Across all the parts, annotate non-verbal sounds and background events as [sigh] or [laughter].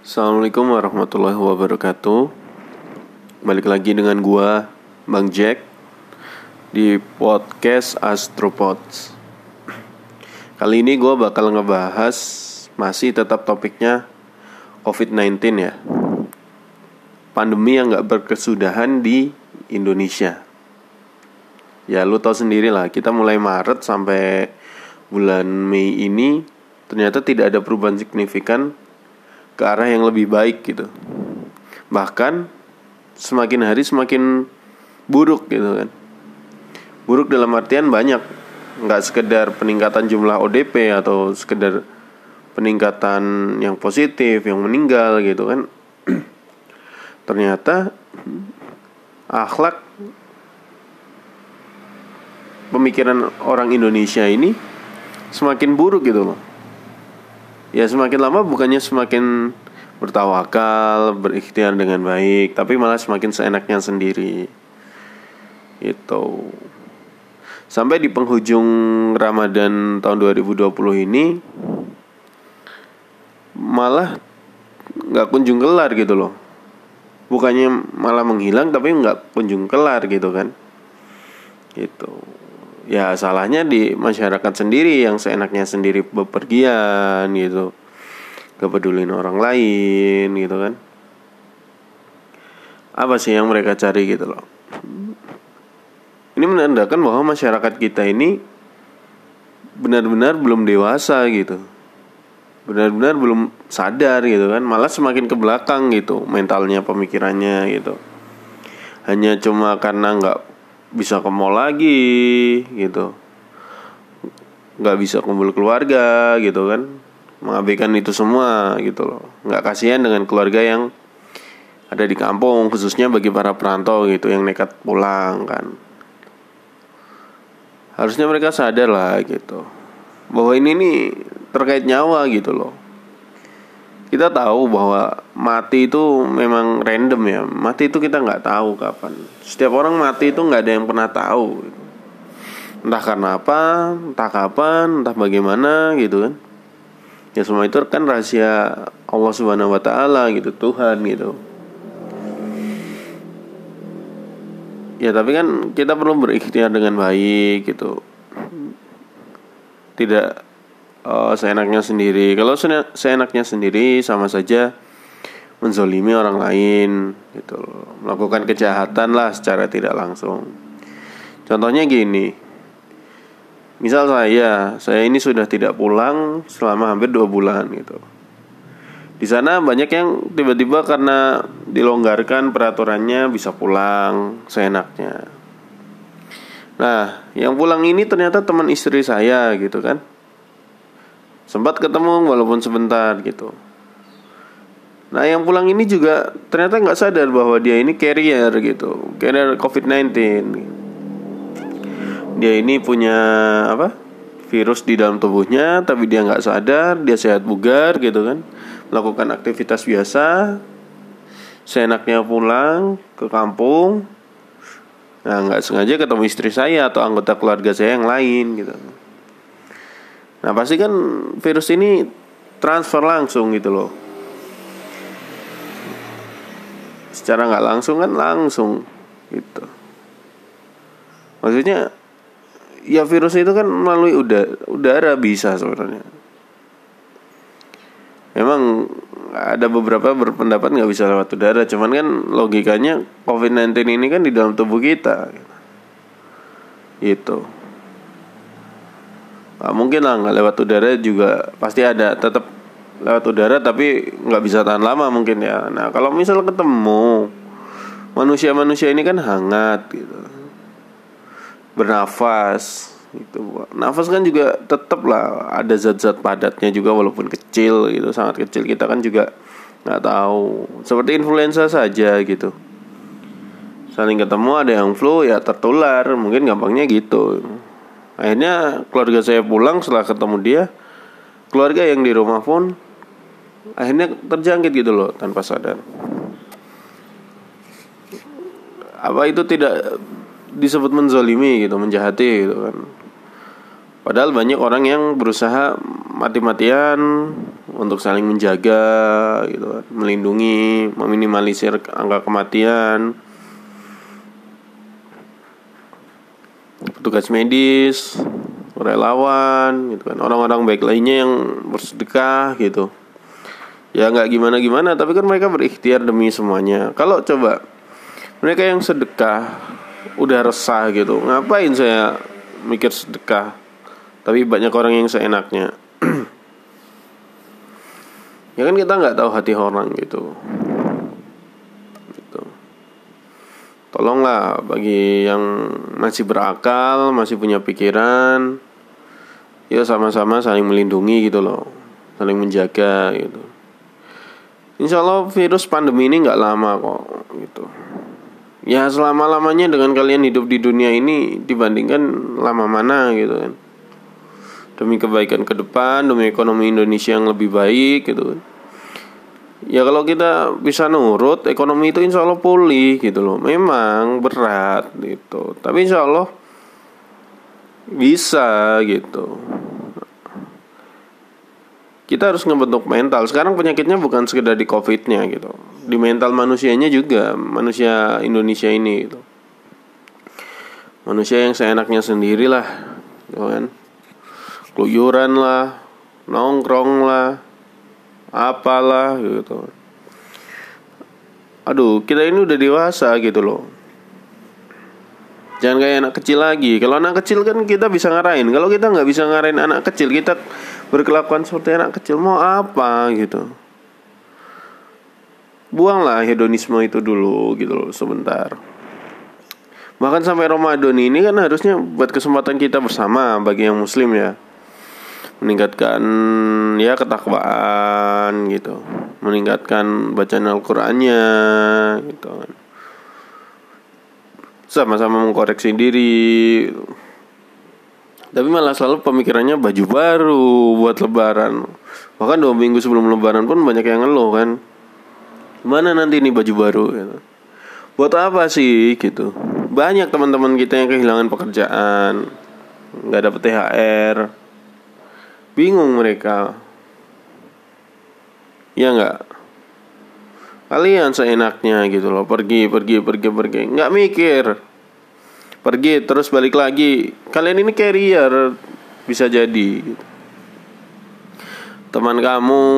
Assalamualaikum warahmatullahi wabarakatuh. Balik lagi dengan gua Bang Jack Di podcast Astropods. Kali ini gua bakal ngebahas Masih tetap topiknya COVID-19 ya. Pandemi yang gak berkesudahan di Indonesia. Ya lu tau sendiri lah Kita mulai Maret sampai bulan Mei ini Ternyata tidak ada perubahan signifikan ke arah yang lebih baik gitu. Bahkan semakin hari semakin buruk gitu kan. Buruk dalam artian banyak, nggak sekedar peningkatan jumlah ODP atau sekedar peningkatan yang positif, yang meninggal gitu kan. [clears throat] Ternyata akhlak pemikiran orang Indonesia ini semakin buruk gitu loh ya semakin lama bukannya semakin bertawakal, berikhtiar dengan baik, tapi malah semakin seenaknya sendiri. Itu. Sampai di penghujung Ramadan tahun 2020 ini malah nggak kunjung kelar gitu loh. Bukannya malah menghilang tapi nggak kunjung kelar gitu kan. Gitu ya salahnya di masyarakat sendiri yang seenaknya sendiri bepergian gitu. Gak pedulin orang lain gitu kan. Apa sih yang mereka cari gitu loh? Ini menandakan bahwa masyarakat kita ini benar-benar belum dewasa gitu. Benar-benar belum sadar gitu kan. Malah semakin ke belakang gitu mentalnya pemikirannya gitu. Hanya cuma karena nggak bisa ke mall lagi gitu. Nggak bisa kumpul keluarga gitu kan. Mengabaikan itu semua gitu loh. Nggak kasihan dengan keluarga yang ada di kampung khususnya bagi para perantau gitu yang nekat pulang kan. Harusnya mereka sadar lah gitu. Bahwa ini nih terkait nyawa gitu loh kita tahu bahwa mati itu memang random ya. Mati itu kita nggak tahu kapan. Setiap orang mati itu nggak ada yang pernah tahu. Entah karena apa entah kapan entah bagaimana gitu kan. Ya semua itu kan rahasia Allah subhanahu wa taala gitu Tuhan gitu. Ya tapi kan kita perlu berikhtiar dengan baik gitu. Tidak uh, seenaknya sendiri. Kalau seenaknya sendiri sama saja menzolimi orang lain gitu melakukan kejahatan lah secara tidak langsung. Contohnya gini. Misal saya saya ini sudah tidak pulang selama hampir dua bulan gitu. Di sana banyak yang tiba-tiba karena dilonggarkan peraturannya bisa pulang seenaknya. Nah yang pulang ini ternyata teman istri saya gitu kan sempat ketemu walaupun sebentar gitu. Nah yang pulang ini juga ternyata nggak sadar bahwa dia ini carrier gitu. Carrier covid-19 dia ini punya apa virus di dalam tubuhnya tapi dia nggak sadar dia sehat bugar gitu kan. Melakukan aktivitas biasa. Seenaknya pulang ke kampung. Nah nggak sengaja ketemu istri saya atau anggota keluarga saya yang lain gitu Nah pasti kan virus ini transfer langsung gitu loh. Secara nggak langsung kan langsung gitu. Maksudnya ya virus itu kan melalui udara, udara bisa sebenarnya. Memang ada beberapa berpendapat nggak bisa lewat udara, cuman kan logikanya COVID-19 ini kan di dalam tubuh kita. Gitu nggak mungkin lah nggak lewat udara juga pasti ada tetap lewat udara tapi nggak bisa tahan lama mungkin ya. Nah kalau misal ketemu manusia-manusia ini kan hangat gitu. Bernafas gitu nafas kan juga tetap lah ada zat-zat padatnya juga walaupun kecil gitu sangat kecil. Kita kan juga nggak tahu. Seperti influenza saja gitu. Saling ketemu ada yang flu ya tertular. Mungkin gampangnya gitu akhirnya keluarga saya pulang setelah ketemu dia keluarga yang di rumah pun akhirnya terjangkit gitu loh tanpa sadar apa itu tidak disebut menzolimi gitu menjahati gitu kan padahal banyak orang yang berusaha mati-matian untuk saling menjaga gitu kan, melindungi, meminimalisir angka kematian. Petugas medis, relawan gitu kan, orang-orang baik lainnya yang bersedekah gitu. Ya nggak gimana-gimana, tapi kan mereka berikhtiar demi semuanya. Kalau coba mereka yang sedekah udah resah gitu, ngapain saya mikir sedekah? Tapi banyak orang yang seenaknya [clears throat] ya kan kita nggak tahu hati orang gitu tolonglah bagi yang masih berakal masih punya pikiran ya sama-sama saling melindungi gitu loh saling menjaga gitu. Insya Allah virus pandemi ini nggak lama kok gitu. Ya selama lamanya dengan kalian hidup di dunia ini dibandingkan lama mana gitu kan. Demi kebaikan ke depan, demi ekonomi Indonesia yang lebih baik gitu kan ya kalau kita bisa nurut ekonomi itu insya Allah pulih gitu loh. Memang berat gitu. Tapi insya Allah bisa gitu. Kita harus ngebentuk mental. Sekarang penyakitnya bukan sekedar di covidnya gitu. Di mental manusianya juga manusia Indonesia ini gitu. Manusia yang seenaknya sendiri lah gitu kan? Keluyuran lah nongkrong lah apalah gitu. Aduh kita ini udah dewasa gitu loh. Jangan kayak anak kecil lagi. Kalau anak kecil kan kita bisa ngarahin. Kalau kita nggak bisa ngarahin anak kecil kita berkelakuan seperti anak kecil mau apa gitu. Buanglah hedonisme itu dulu gitu loh sebentar. Bahkan sampai Ramadan ini kan harusnya buat kesempatan kita bersama bagi yang muslim ya meningkatkan ya ketakwaan gitu. Meningkatkan bacaan Al-Qur'annya gitu. Sama-sama mengkoreksi diri. Tapi malah selalu pemikirannya baju baru buat lebaran. Bahkan dua minggu sebelum lebaran pun banyak yang ngeluh kan. Mana nanti nih baju baru gitu. buat apa sih gitu? Banyak teman-teman kita yang kehilangan pekerjaan nggak dapet THR bingung mereka. Ya nggak? Kalian seenaknya gitu loh. Pergi pergi pergi pergi. Nggak mikir. Pergi terus balik lagi. Kalian ini carrier. Bisa jadi. Teman kamu.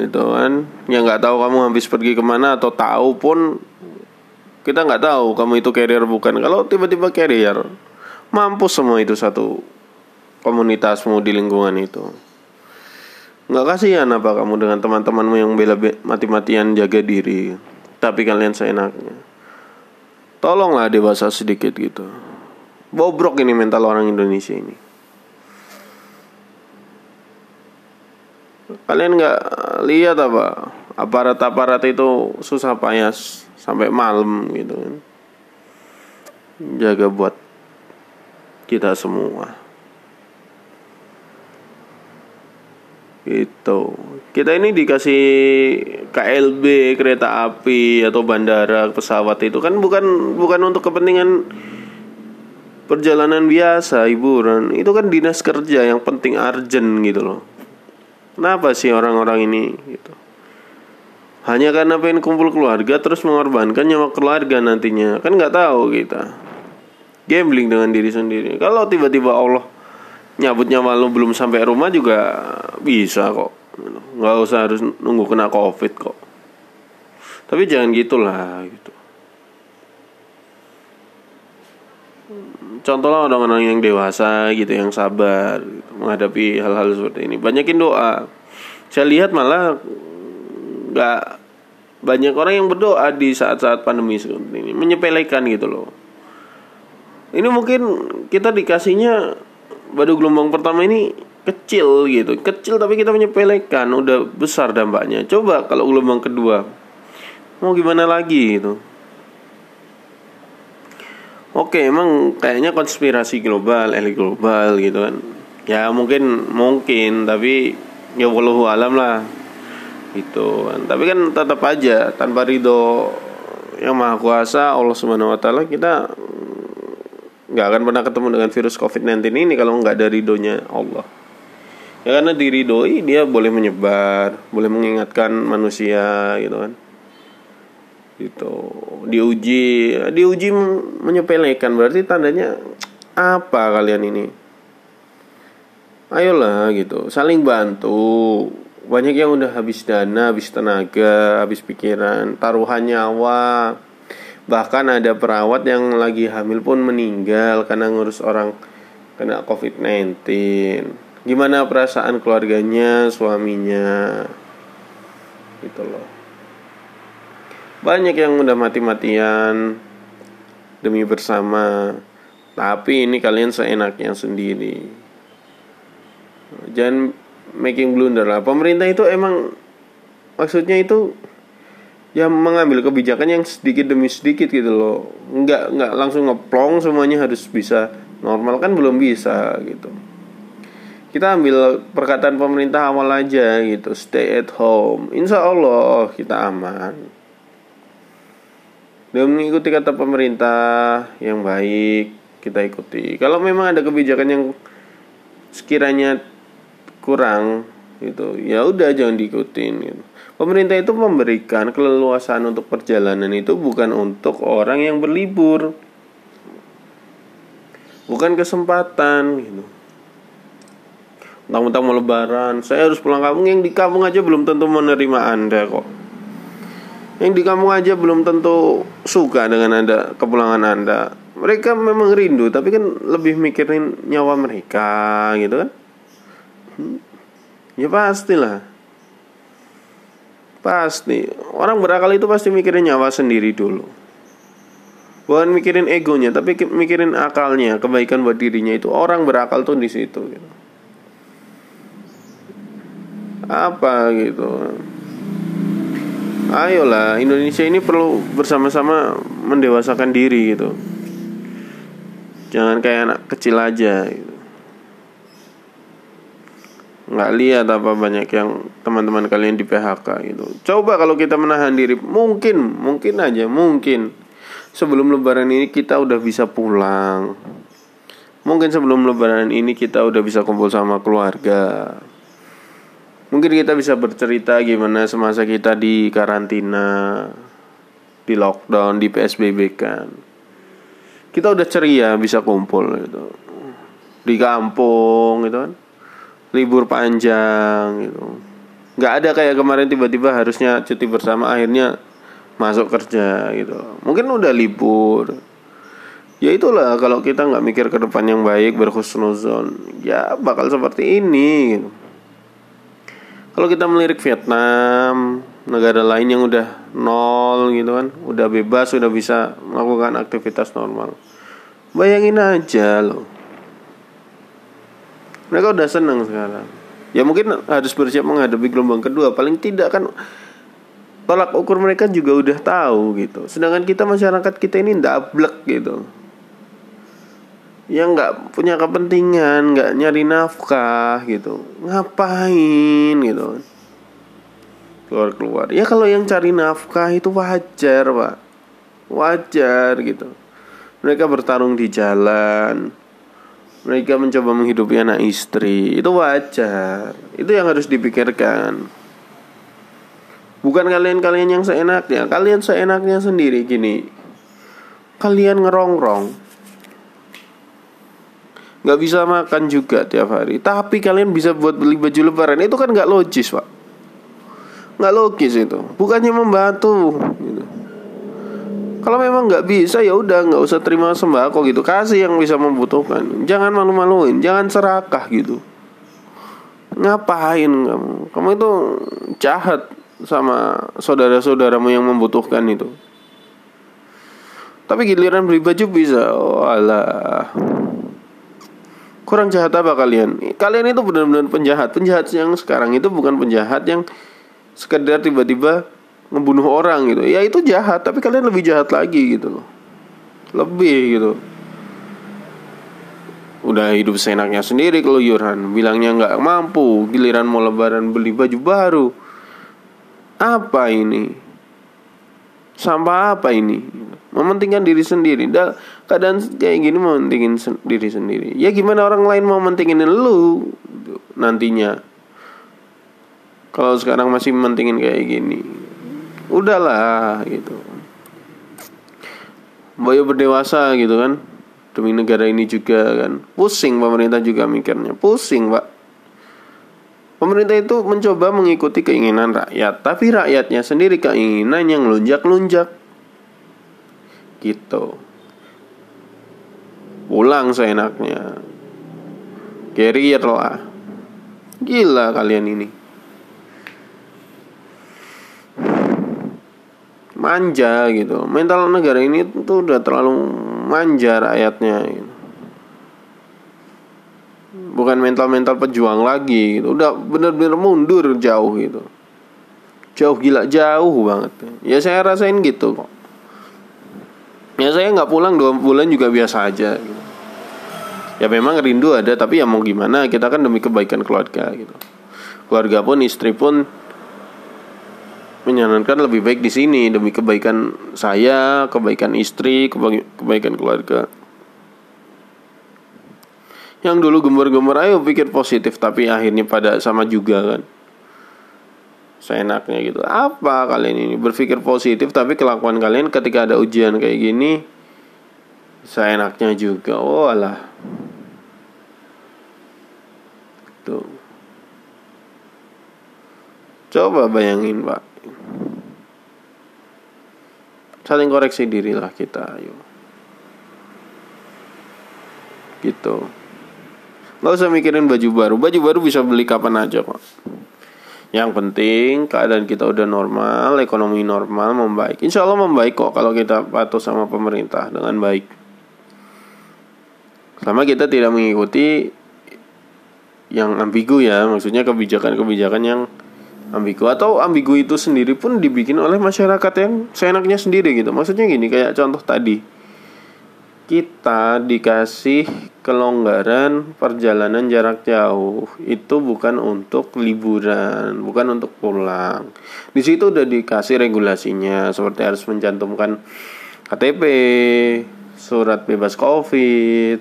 Gitu kan. Yang nggak tahu kamu habis pergi ke mana atau tahu pun. Kita nggak tahu kamu itu carrier bukan. Kalau tiba-tiba carrier mampus semua itu satu komunitasmu di lingkungan itu. Nggak kasihan apa kamu dengan teman-temanmu yang bela mati-matian jaga diri tapi kalian seenaknya. Tolonglah dewasa sedikit gitu. Bobrok ini mental orang Indonesia ini. Kalian nggak lihat apa? Aparat-aparat itu susah payah sampai malam gitu kan. Jaga buat kita semua Gitu. Kita ini dikasih KLB kereta api atau bandara pesawat itu kan bukan bukan untuk kepentingan perjalanan biasa hiburan. Itu kan dinas kerja yang penting urgent gitu loh. Kenapa sih orang-orang ini gitu? Hanya karena pengen kumpul keluarga terus mengorbankan nyawa keluarga nantinya. Kan nggak tahu kita. Gambling dengan diri sendiri. Kalau tiba-tiba Allah nyabutnya malu belum sampai rumah juga bisa kok. Nggak usah harus nunggu kena covid kok. Tapi jangan gitulah gitu. Contohnya orang-orang yang dewasa gitu yang sabar gitu, menghadapi hal-hal seperti ini. Banyakin doa. Saya lihat malah nggak banyak orang yang berdoa di saat-saat pandemi seperti ini. Menyepelekan gitu loh. Ini mungkin kita dikasihnya baru gelombang pertama ini kecil gitu. Kecil tapi kita menyepelekan udah besar dampaknya. Coba kalau gelombang kedua mau gimana lagi gitu? Oke emang kayaknya konspirasi global elit global gitu kan. Ya mungkin mungkin tapi ya walau alam lah gitu kan. Tapi kan tetap aja tanpa ridho yang maha kuasa Allah subhanahu wa kita nggak akan pernah ketemu dengan virus COVID-19 ini kalau nggak dari donya Allah. ya karena diridoi dia boleh menyebar boleh mengingatkan manusia gitu kan. Itu diuji diuji menyepelekan berarti tandanya apa kalian ini? Ayolah gitu. Saling bantu. Banyak yang udah habis dana habis tenaga habis pikiran taruhan nyawa bahkan ada perawat yang lagi hamil pun meninggal karena ngurus orang kena covid-19 gimana perasaan keluarganya suaminya? Gitu loh. Banyak yang udah mati-matian demi bersama. Tapi ini kalian seenaknya sendiri. Jangan making blunder lah. Pemerintah itu emang maksudnya itu ya mengambil kebijakan yang sedikit demi sedikit gitu loh. Nggak nggak langsung ngeplong semuanya harus bisa normal. Kan belum bisa gitu. Kita ambil perkataan pemerintah awal aja gitu. Stay at home. Insya Allah kita aman. Dan mengikuti kata pemerintah yang baik kita ikuti. Kalau memang ada kebijakan yang sekiranya kurang gitu ya udah jangan diikutin gitu. Pemerintah itu memberikan keleluasan untuk perjalanan itu bukan untuk orang yang berlibur. Bukan kesempatan gitu. Mentang-mentang mau lebaran Saya harus pulang kampung. Yang di kampung aja belum tentu menerima anda kok. Yang di kampung aja belum tentu suka dengan anda Kepulangan anda. Mereka memang rindu Tapi kan lebih mikirin nyawa mereka Gitu kan? Hmm. Ya pastilah Pasti. Orang berakal itu pasti mikirin nyawa sendiri dulu. Bukan mikirin egonya Tapi mikirin akalnya Kebaikan buat dirinya itu. Orang berakal tuh di situ gitu. Apa gitu? Ayolah Indonesia ini perlu bersama-sama mendewasakan diri gitu. Jangan kayak anak kecil aja gitu nggak lihat apa banyak yang teman-teman kalian di PHK gitu coba kalau kita menahan diri mungkin mungkin aja mungkin sebelum lebaran ini kita udah bisa pulang mungkin sebelum lebaran ini kita udah bisa kumpul sama keluarga Mungkin kita bisa bercerita gimana semasa kita di karantina, di lockdown, di PSBB kan. Kita udah ceria bisa kumpul gitu. Di kampung gitu kan. Libur panjang gitu. Gak ada kayak kemarin tiba-tiba harusnya cuti bersama akhirnya masuk kerja gitu. Mungkin udah libur. Ya itulah kalau kita nggak mikir ke depan yang baik berhusnuzon, ya bakal seperti ini. Gitu kalau kita melirik Vietnam negara lain yang udah nol gitu kan udah bebas sudah bisa melakukan aktivitas normal bayangin aja loh mereka udah seneng sekarang. Ya mungkin harus bersiap menghadapi gelombang kedua. Paling tidak kan tolak ukur mereka juga udah tahu gitu. Sedangkan kita masyarakat kita ini ndablek gitu. Yang nggak punya kepentingan nggak nyari nafkah gitu. Ngapain gitu? Keluar keluar ya kalau yang cari nafkah itu wajar pak. Wajar gitu. Mereka bertarung di jalan mereka mencoba menghidupi anak istri. Itu wajar. Itu yang harus dipikirkan. Bukan kalian-kalian yang seenaknya. Kalian seenaknya sendiri gini. Kalian ngerongrong. Nggak bisa makan juga tiap hari. Tapi kalian bisa buat beli baju lebaran. Itu kan nggak logis pak. Nggak logis itu. Bukannya membantu. Kalau memang nggak bisa ya udah nggak usah terima sembako gitu. Kasih yang bisa membutuhkan. Jangan malu-maluin jangan serakah gitu. Ngapain kamu? Kamu itu jahat sama saudara-saudaramu yang membutuhkan itu. Tapi giliran beli baju bisa. Oh alah. Kurang jahat apa kalian? Kalian itu benar-benar penjahat. Penjahat yang sekarang itu bukan penjahat yang sekedar tiba-tiba ngebunuh orang gitu. Ya itu jahat, tapi kalian lebih jahat lagi gitu loh. Lebih gitu. Udah hidup seenaknya sendiri keluyuran, bilangnya nggak mampu, giliran mau lebaran beli baju baru. Apa ini? sampah apa ini mementingkan diri sendiri dah keadaan kayak gini mementingin sen diri sendiri ya gimana orang lain mau mentingin lu nantinya kalau sekarang masih mementingin kayak gini udahlah gitu. Bayu berdewasa gitu kan. Demi negara ini juga kan. Pusing pemerintah juga mikirnya. Pusing pak. Pemerintah itu mencoba mengikuti keinginan rakyat tapi rakyatnya sendiri keinginan yang lunjak-lunjak gitu. Pulang seenaknya. Carrier lah. Gila kalian ini manja gitu. Mental negara ini tuh udah terlalu manja rakyatnya gitu. bukan mental-mental pejuang lagi gitu. Udah bener-bener mundur jauh gitu. Jauh gila jauh banget. Ya saya rasain gitu kok. Ya saya nggak pulang dua bulan juga biasa aja gitu. ya memang rindu ada tapi ya mau gimana? Kita kan demi kebaikan keluarga gitu. Keluarga pun istri pun menyarankan lebih baik di sini demi kebaikan saya, kebaikan istri, kebaikan keluarga. Yang dulu gembar-gembar ayo pikir positif tapi akhirnya pada sama juga kan. Seenaknya gitu. Apa kalian ini berpikir positif tapi kelakuan kalian ketika ada ujian kayak gini seenaknya juga. Oh alah. Tuh. Coba bayangin, Pak saling koreksi diri lah kita ayo. Gitu. Nggak usah mikirin baju baru. Baju baru bisa beli kapan aja kok. Yang penting keadaan kita udah normal ekonomi normal membaik. Insya Allah membaik kok kalau kita patuh sama pemerintah dengan baik. Sama kita tidak mengikuti yang ambigu ya. Maksudnya kebijakan-kebijakan yang ambigu. Atau ambigu itu sendiri pun dibikin oleh masyarakat yang seenaknya sendiri gitu. Maksudnya gini kayak contoh tadi. Kita dikasih kelonggaran perjalanan jarak jauh. Itu bukan untuk liburan bukan untuk pulang. Di situ udah dikasih regulasinya seperti harus mencantumkan KTP surat bebas covid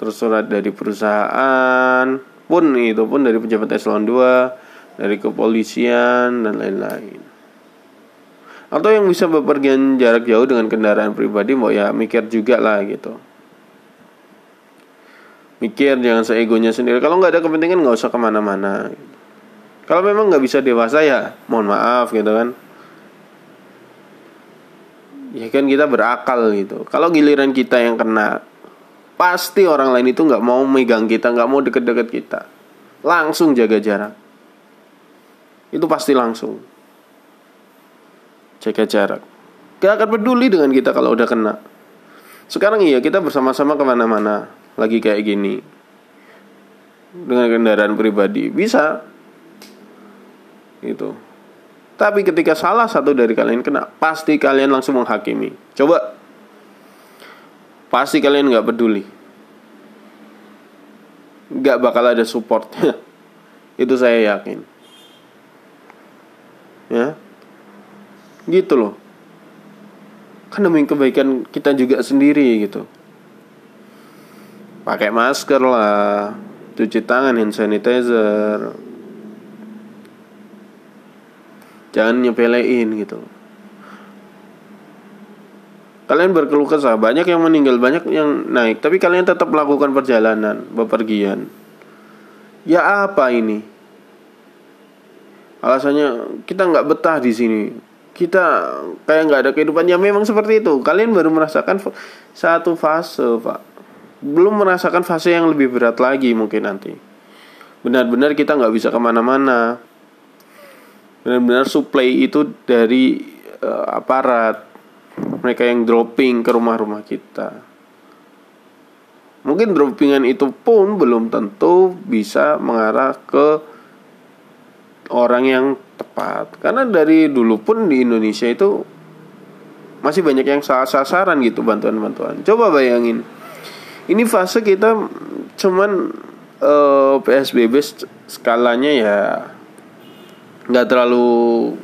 terus surat dari perusahaan pun itu pun dari pejabat eselon 2 dari kepolisian dan lain-lain. Atau yang bisa bepergian jarak jauh dengan kendaraan pribadi mau ya mikir juga lah gitu. Mikir jangan seegonya sendiri. Kalau nggak ada kepentingan nggak usah ke mana-mana. Kalau memang nggak bisa dewasa ya mohon maaf gitu kan. Ya kan kita berakal gitu. Kalau giliran kita yang kena, pasti orang lain itu nggak mau megang kita, nggak mau deket-deket kita. Langsung jaga jarak itu pasti langsung. Jaga jarak. Gak akan peduli dengan kita kalau udah kena. Sekarang iya kita bersama-sama ke mana-mana lagi kayak gini. Dengan kendaraan pribadi. Bisa. Itu tapi ketika salah satu dari kalian kena pasti kalian langsung menghakimi. Coba. Pasti kalian nggak peduli. Nggak bakal ada supportnya [laughs] itu saya yakin ya. Gitu loh. Kan demi kebaikan kita juga sendiri gitu. Pakai masker lah. Cuci tangan hand sanitizer. Jangan nyepelein gitu kalian berkeluh kesah. Banyak yang meninggal banyak yang naik. Tapi kalian tetap melakukan perjalanan bepergian. Ya apa ini alasannya kita nggak betah di sini. Kita kayak nggak ada kehidupan. Ya memang seperti itu. Kalian baru merasakan satu fase pak. Belum merasakan fase yang lebih berat lagi mungkin nanti. Benar-benar kita nggak bisa ke mana-mana. Benar-benar supply itu dari uh, aparat. Mereka yang dropping ke rumah-rumah kita. Mungkin droppingan itu pun belum tentu bisa mengarah ke orang yang tepat. Karena dari dulu pun di Indonesia itu masih banyak yang salah sasaran gitu bantuan-bantuan. Coba bayangin ini fase kita cuman uh, eh, PSBB skalanya ya nggak terlalu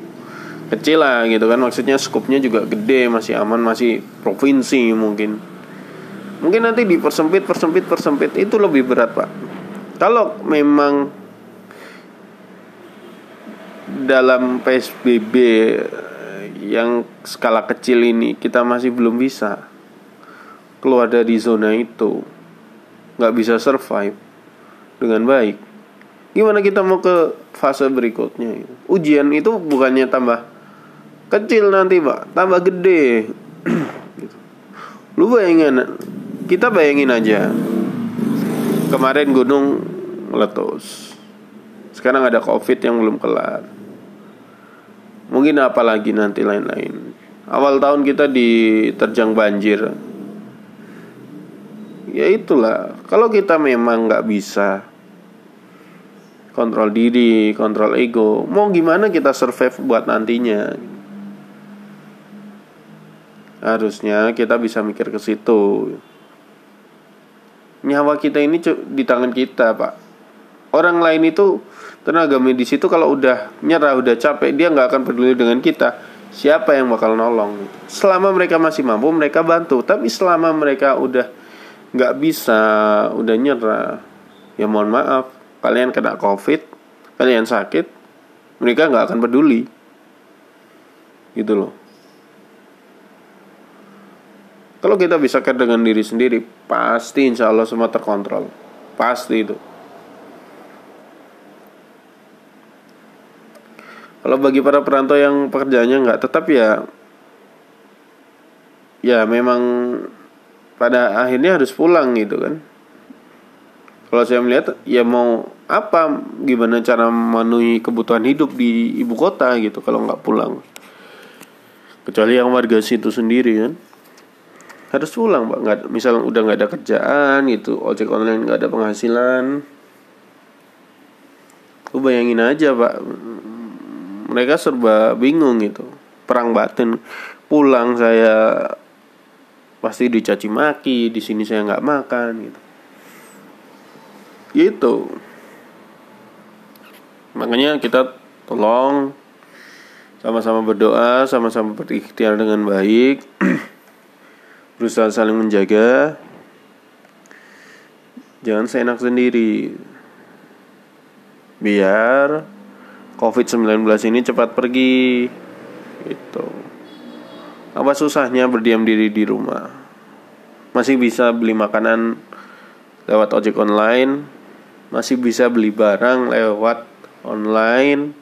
kecil lah gitu kan. Maksudnya skupnya juga gede masih aman masih provinsi mungkin. Mungkin nanti dipersempit persempit persempit itu lebih berat pak. Kalau memang dalam psbb yang skala kecil ini kita masih belum bisa keluar dari zona itu. Nggak bisa survive dengan baik. Gimana kita mau ke fase berikutnya? Ujian itu bukannya tambah kecil nanti pak. Tambah gede. [clears throat] Gitu. lu bayangin kita bayangin aja. Kemarin gunung meletus. Sekarang ada covid yang belum kelar mungkin apa lagi nanti lain-lain awal tahun kita diterjang banjir ya itulah kalau kita memang nggak bisa kontrol diri, kontrol ego. Mau gimana kita survive buat nantinya? Harusnya kita bisa mikir ke situ. Nyawa kita ini di tangan kita, Pak. Orang lain itu tenaga medis itu kalau udah nyerah, udah capek, dia nggak akan peduli dengan kita. Siapa yang bakal nolong? Selama mereka masih mampu, mereka bantu. Tapi selama mereka udah nggak bisa, udah nyerah, ya mohon maaf, kalian kena covid kalian sakit mereka nggak akan peduli gitu loh kalau kita bisa care dengan diri sendiri pasti insya Allah semua terkontrol pasti itu kalau bagi para perantau yang pekerjaannya nggak tetap ya ya memang pada akhirnya harus pulang gitu kan. Kalau saya melihat ya mau apa gimana cara memenuhi kebutuhan hidup di ibu kota gitu kalau nggak pulang. Kecuali yang warga situ sendiri kan. Harus pulang pak. Nggak misal udah nggak ada kerjaan gitu ojek online nggak ada penghasilan. Lu bayangin aja pak mereka serba bingung gitu. Perang batin. Pulang saya pasti dicaci maki di sini saya nggak makan gitu. Gitu. Makanya kita tolong sama-sama berdoa sama-sama berikhtiar dengan baik [clears throat] berusaha saling menjaga. Jangan seenak sendiri. Biar COVID-19 ini cepat pergi. Itu apa susahnya berdiam diri di rumah? Masih bisa beli makanan lewat ojek online? Masih bisa beli barang lewat online?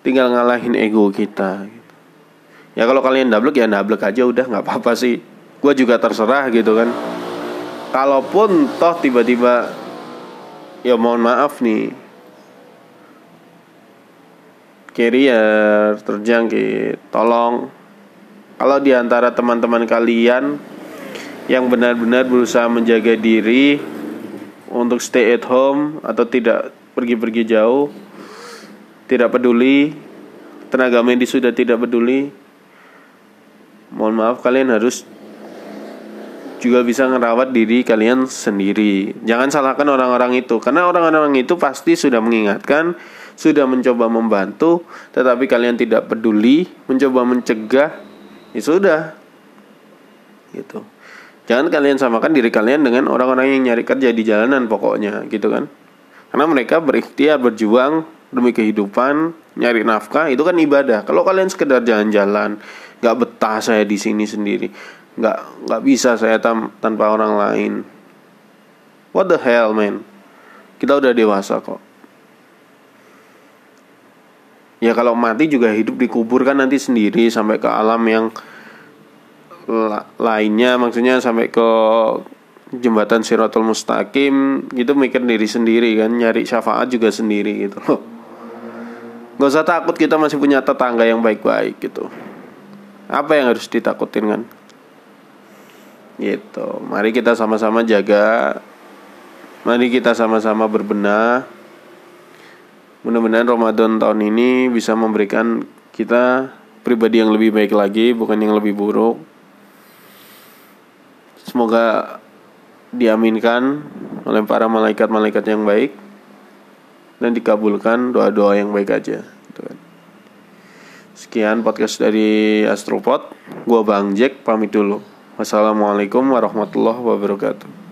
Tinggal ngalahin ego kita. Gitu. ya kalau kalian double ya double aja udah nggak apa-apa sih. Gue juga terserah gitu kan. Kalaupun toh tiba-tiba ya mohon maaf nih carrier terjangkit tolong kalau di antara teman-teman kalian yang benar-benar berusaha menjaga diri untuk stay at home atau tidak pergi-pergi jauh tidak peduli tenaga medis sudah tidak peduli mohon maaf kalian harus juga bisa ngerawat diri kalian sendiri. Jangan salahkan orang-orang itu karena orang-orang itu pasti sudah mengingatkan, sudah mencoba membantu, tetapi kalian tidak peduli, mencoba mencegah, ya sudah. Gitu. Jangan kalian samakan diri kalian dengan orang-orang yang nyari kerja di jalanan pokoknya, gitu kan? Karena mereka berikhtiar berjuang demi kehidupan, nyari nafkah itu kan ibadah. Kalau kalian sekedar jalan-jalan, nggak betah saya di sini sendiri, nggak nggak bisa saya tam, tanpa orang lain. What the hell, man? Kita udah dewasa kok. Ya kalau mati juga hidup dikubur kan nanti sendiri sampai ke alam yang lainnya maksudnya sampai ke jembatan Siratul Mustaqim gitu mikir diri sendiri kan nyari syafaat juga sendiri gitu loh. Gak usah takut kita masih punya tetangga yang baik-baik gitu. Apa yang harus ditakutin kan? Gitu. Mari kita sama-sama jaga. Mari kita sama-sama berbenah Mudah-mudahan Ramadan tahun ini bisa memberikan kita pribadi yang lebih baik lagi Bukan yang lebih buruk Semoga diaminkan oleh para malaikat-malaikat yang baik dan dikabulkan doa-doa yang baik aja gitu kan. Sekian podcast dari Astropod. Gua Bang Jack pamit dulu. Wassalamualaikum warahmatullahi wabarakatuh.